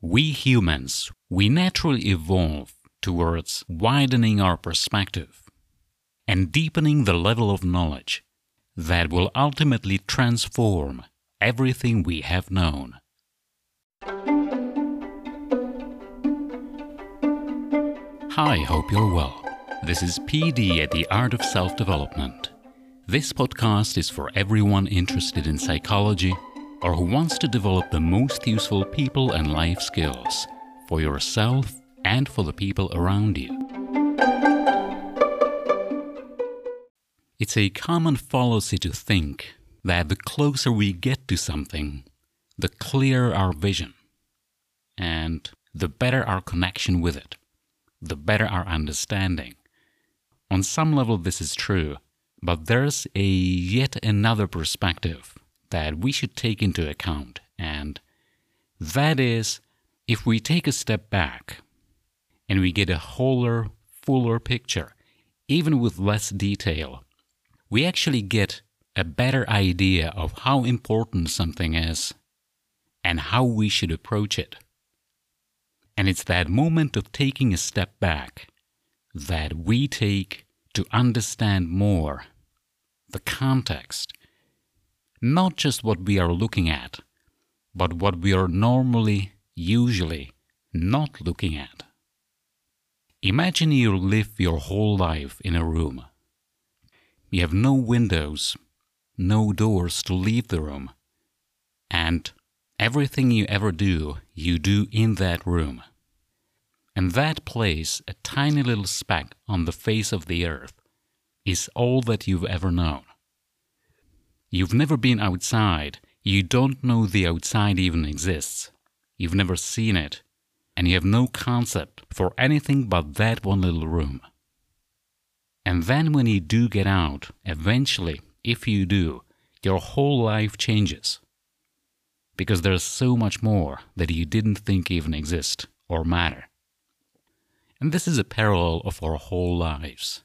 we humans, we naturally evolve towards widening our perspective and deepening the level of knowledge that will ultimately transform everything we have known. Hi, hope you're well. This is PD at the Art of Self Development. This podcast is for everyone interested in psychology or who wants to develop the most useful people and life skills for yourself and for the people around you. It's a common fallacy to think that the closer we get to something, the clearer our vision, and the better our connection with it the better our understanding. On some level, this is true, but there's a yet another perspective that we should take into account, and that is if we take a step back and we get a wholer, fuller picture, even with less detail, we actually get a better idea of how important something is and how we should approach it. And it's that moment of taking a step back that we take to understand more the context, not just what we are looking at, but what we are normally, usually, not looking at. Imagine you live your whole life in a room. You have no windows, no doors to leave the room, and everything you ever do, you do in that room. And that place, a tiny little speck on the face of the earth, is all that you've ever known. You've never been outside, you don't know the outside even exists, you've never seen it, and you have no concept for anything but that one little room. And then when you do get out, eventually, if you do, your whole life changes. Because there's so much more that you didn't think even exist or matter. And this is a parallel of our whole lives.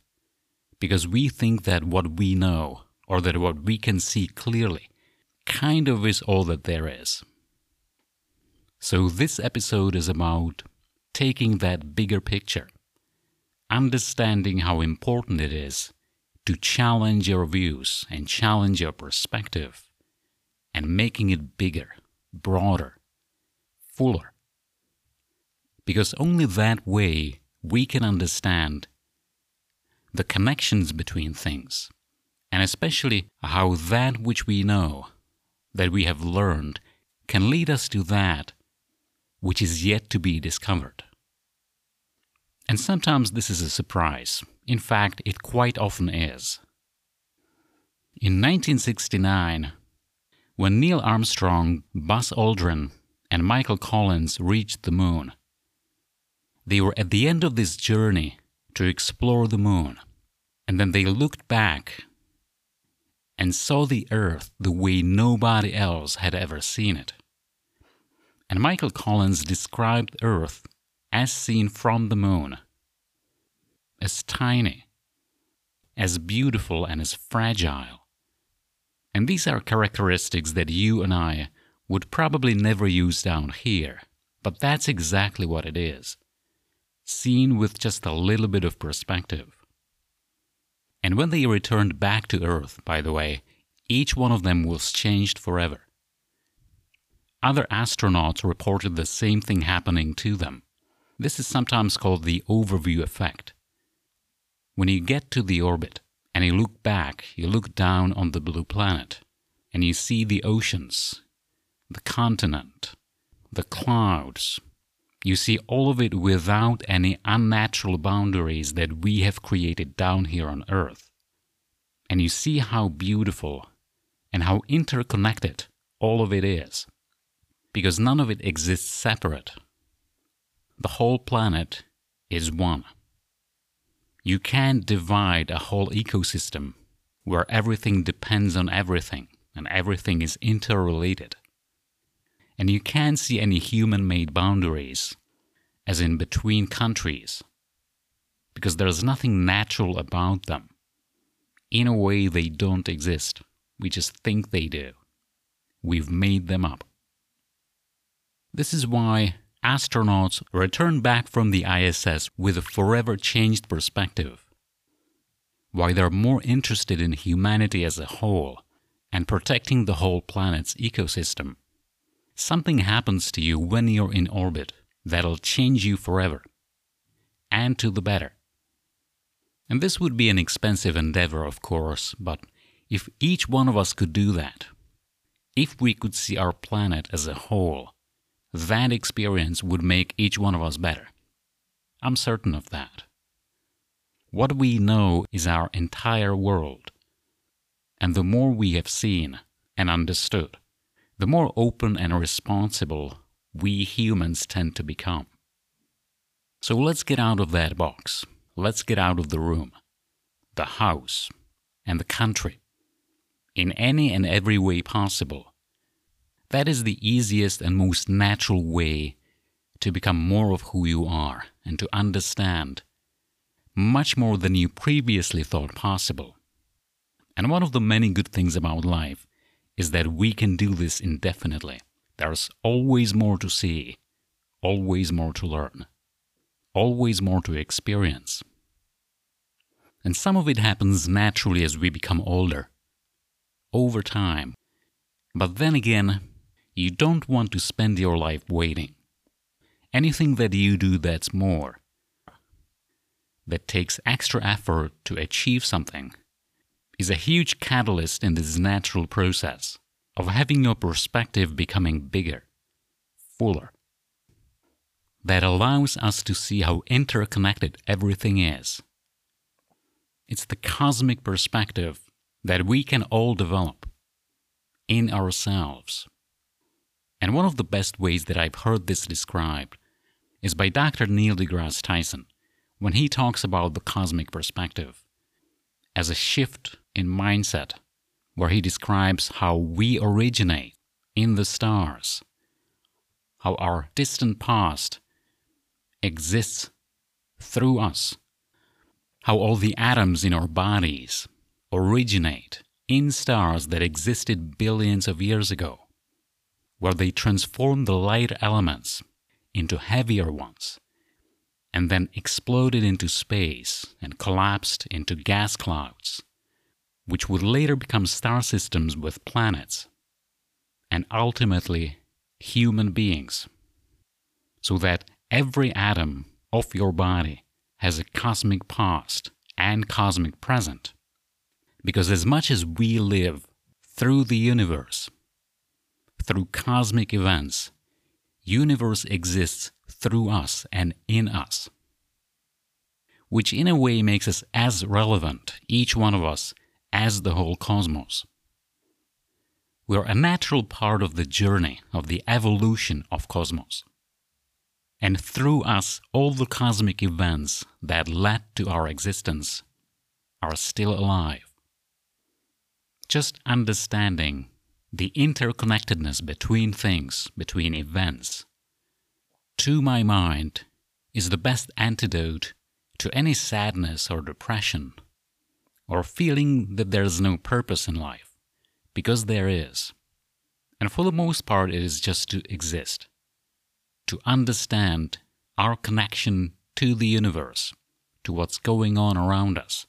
Because we think that what we know, or that what we can see clearly, kind of is all that there is. So, this episode is about taking that bigger picture, understanding how important it is to challenge your views and challenge your perspective, and making it bigger, broader, fuller. Because only that way we can understand the connections between things, and especially how that which we know, that we have learned, can lead us to that which is yet to be discovered. And sometimes this is a surprise. In fact, it quite often is. In 1969, when Neil Armstrong, Buzz Aldrin, and Michael Collins reached the moon, they were at the end of this journey to explore the moon, and then they looked back and saw the Earth the way nobody else had ever seen it. And Michael Collins described Earth as seen from the moon as tiny, as beautiful, and as fragile. And these are characteristics that you and I would probably never use down here, but that's exactly what it is seen with just a little bit of perspective. And when they returned back to Earth, by the way, each one of them was changed forever. Other astronauts reported the same thing happening to them. This is sometimes called the overview effect. When you get to the orbit and you look back, you look down on the blue planet and you see the oceans, the continent, the clouds, you see all of it without any unnatural boundaries that we have created down here on Earth. And you see how beautiful and how interconnected all of it is. Because none of it exists separate. The whole planet is one. You can't divide a whole ecosystem where everything depends on everything and everything is interrelated and you can't see any human made boundaries, as in between countries, because there's nothing natural about them. In a way, they don't exist. We just think they do. We've made them up. This is why astronauts return back from the ISS with a forever changed perspective. Why they're more interested in humanity as a whole and protecting the whole planet's ecosystem. Something happens to you when you're in orbit that'll change you forever and to the better. And this would be an expensive endeavor, of course, but if each one of us could do that, if we could see our planet as a whole, that experience would make each one of us better. I'm certain of that. What we know is our entire world. And the more we have seen and understood, the more open and responsible we humans tend to become. So let's get out of that box. Let's get out of the room, the house, and the country in any and every way possible. That is the easiest and most natural way to become more of who you are and to understand much more than you previously thought possible. And one of the many good things about life is that we can do this indefinitely. There's always more to see, always more to learn, always more to experience. And some of it happens naturally as we become older over time. But then again, you don't want to spend your life waiting. Anything that you do that's more, that takes extra effort to achieve something, is a huge catalyst in this natural process of having your perspective becoming bigger, fuller. That allows us to see how interconnected everything is. It's the cosmic perspective that we can all develop in ourselves. And one of the best ways that I've heard this described is by Dr. Neil deGrasse Tyson when he talks about the cosmic perspective as a shift in mindset, where he describes how we originate in the stars, how our distant past exists through us, how all the atoms in our bodies originate in stars that existed billions of years ago, where they transformed the light elements into heavier ones and then exploded into space and collapsed into gas clouds, which would later become star systems with planets and ultimately human beings, so that every atom of your body has a cosmic past and cosmic present. Because as much as we live through the universe, through cosmic events, universe exists through us and in us. Which in a way makes us as relevant, each one of us, as the whole cosmos. We're a natural part of the journey of the evolution of cosmos. And through us, all the cosmic events that led to our existence are still alive just understanding the interconnectedness between things, between events, to my mind, is the best antidote to any sadness or depression, or feeling that there is no purpose in life, because there is. And for the most part, it is just to exist, to understand our connection to the universe, to what's going on around us,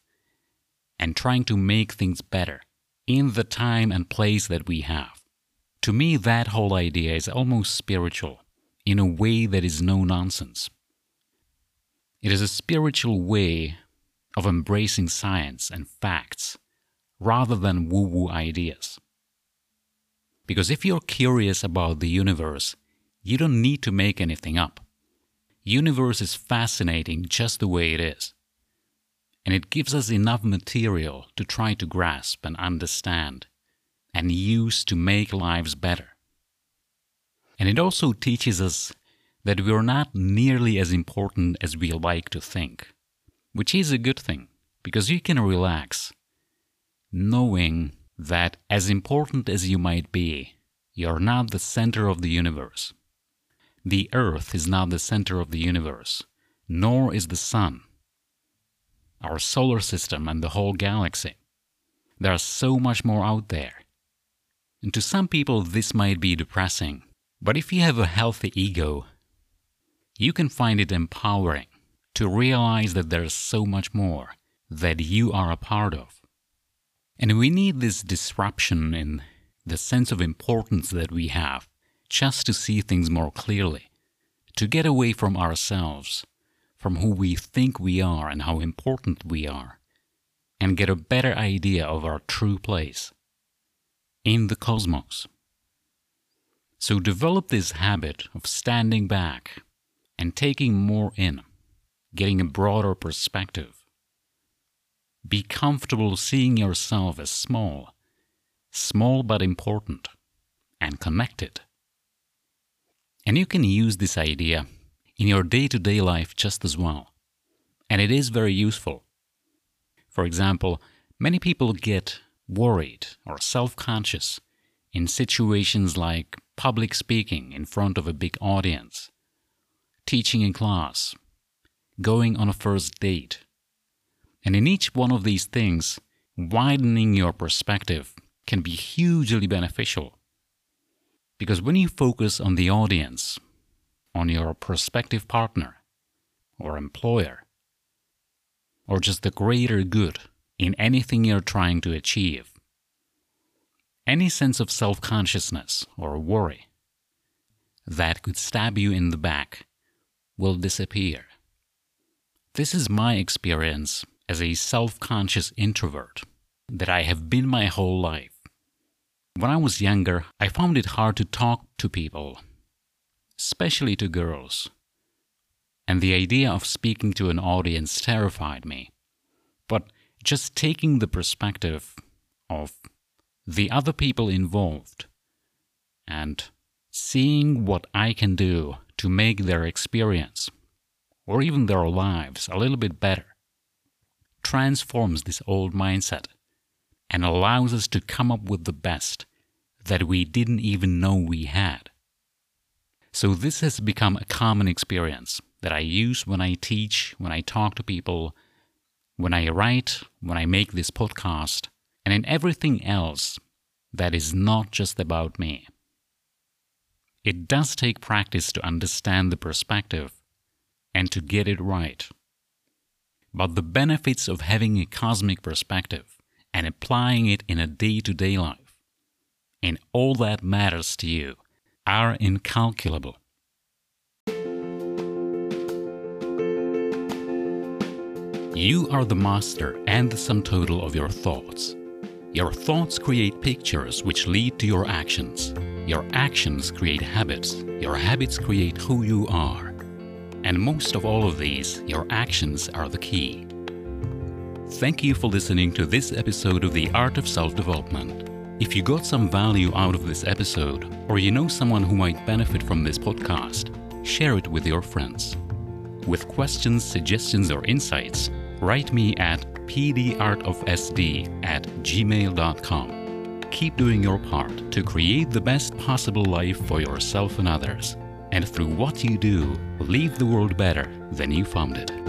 and trying to make things better in the time and place that we have. To me, that whole idea is almost spiritual in a way that is no nonsense. It is a spiritual way of embracing science and facts rather than woo woo ideas. Because if you're curious about the universe, you don't need to make anything up. Universe is fascinating just the way it is and it gives us enough material to try to grasp and understand and use to make lives better. And it also teaches us that we are not nearly as important as we like to think, which is a good thing because you can relax knowing that as important as you might be, you're not the center of the universe. The earth is not the center of the universe, nor is the sun our solar system, and the whole galaxy. There's so much more out there. And to some people, this might be depressing. But if you have a healthy ego, you can find it empowering to realize that there's so much more that you are a part of. And we need this disruption in the sense of importance that we have just to see things more clearly, to get away from ourselves, from who we think we are and how important we are, and get a better idea of our true place in the cosmos. So develop this habit of standing back and taking more in, getting a broader perspective. Be comfortable seeing yourself as small, small but important, and connected. And you can use this idea in your day to day life just as well. And it is very useful. For example, many people get worried or self conscious in situations like public speaking in front of a big audience, teaching in class, going on a first date. And in each one of these things, widening your perspective can be hugely beneficial. Because when you focus on the audience, on your prospective partner or employer, or just the greater good in anything you're trying to achieve, any sense of self consciousness or worry that could stab you in the back will disappear. This is my experience as a self conscious introvert that I have been my whole life. When I was younger, I found it hard to talk to people, especially to girls. And the idea of speaking to an audience terrified me. But just taking the perspective of the other people involved and seeing what I can do to make their experience or even their lives a little bit better transforms this old mindset and allows us to come up with the best that we didn't even know we had. So, this has become a common experience that I use when I teach, when I talk to people, when I write, when I make this podcast, and in everything else that is not just about me. It does take practice to understand the perspective and to get it right. But the benefits of having a cosmic perspective and applying it in a day to day life, in all that matters to you, are incalculable. You are the master and the sum total of your thoughts. Your thoughts create pictures which lead to your actions. Your actions create habits. Your habits create who you are. And most of all of these, your actions are the key. Thank you for listening to this episode of The Art of Self Development. If you got some value out of this episode, or you know someone who might benefit from this podcast, share it with your friends. With questions, suggestions, or insights, write me at pdartofsd at gmail.com. Keep doing your part to create the best possible life for yourself and others. And through what you do, leave the world better than you found it.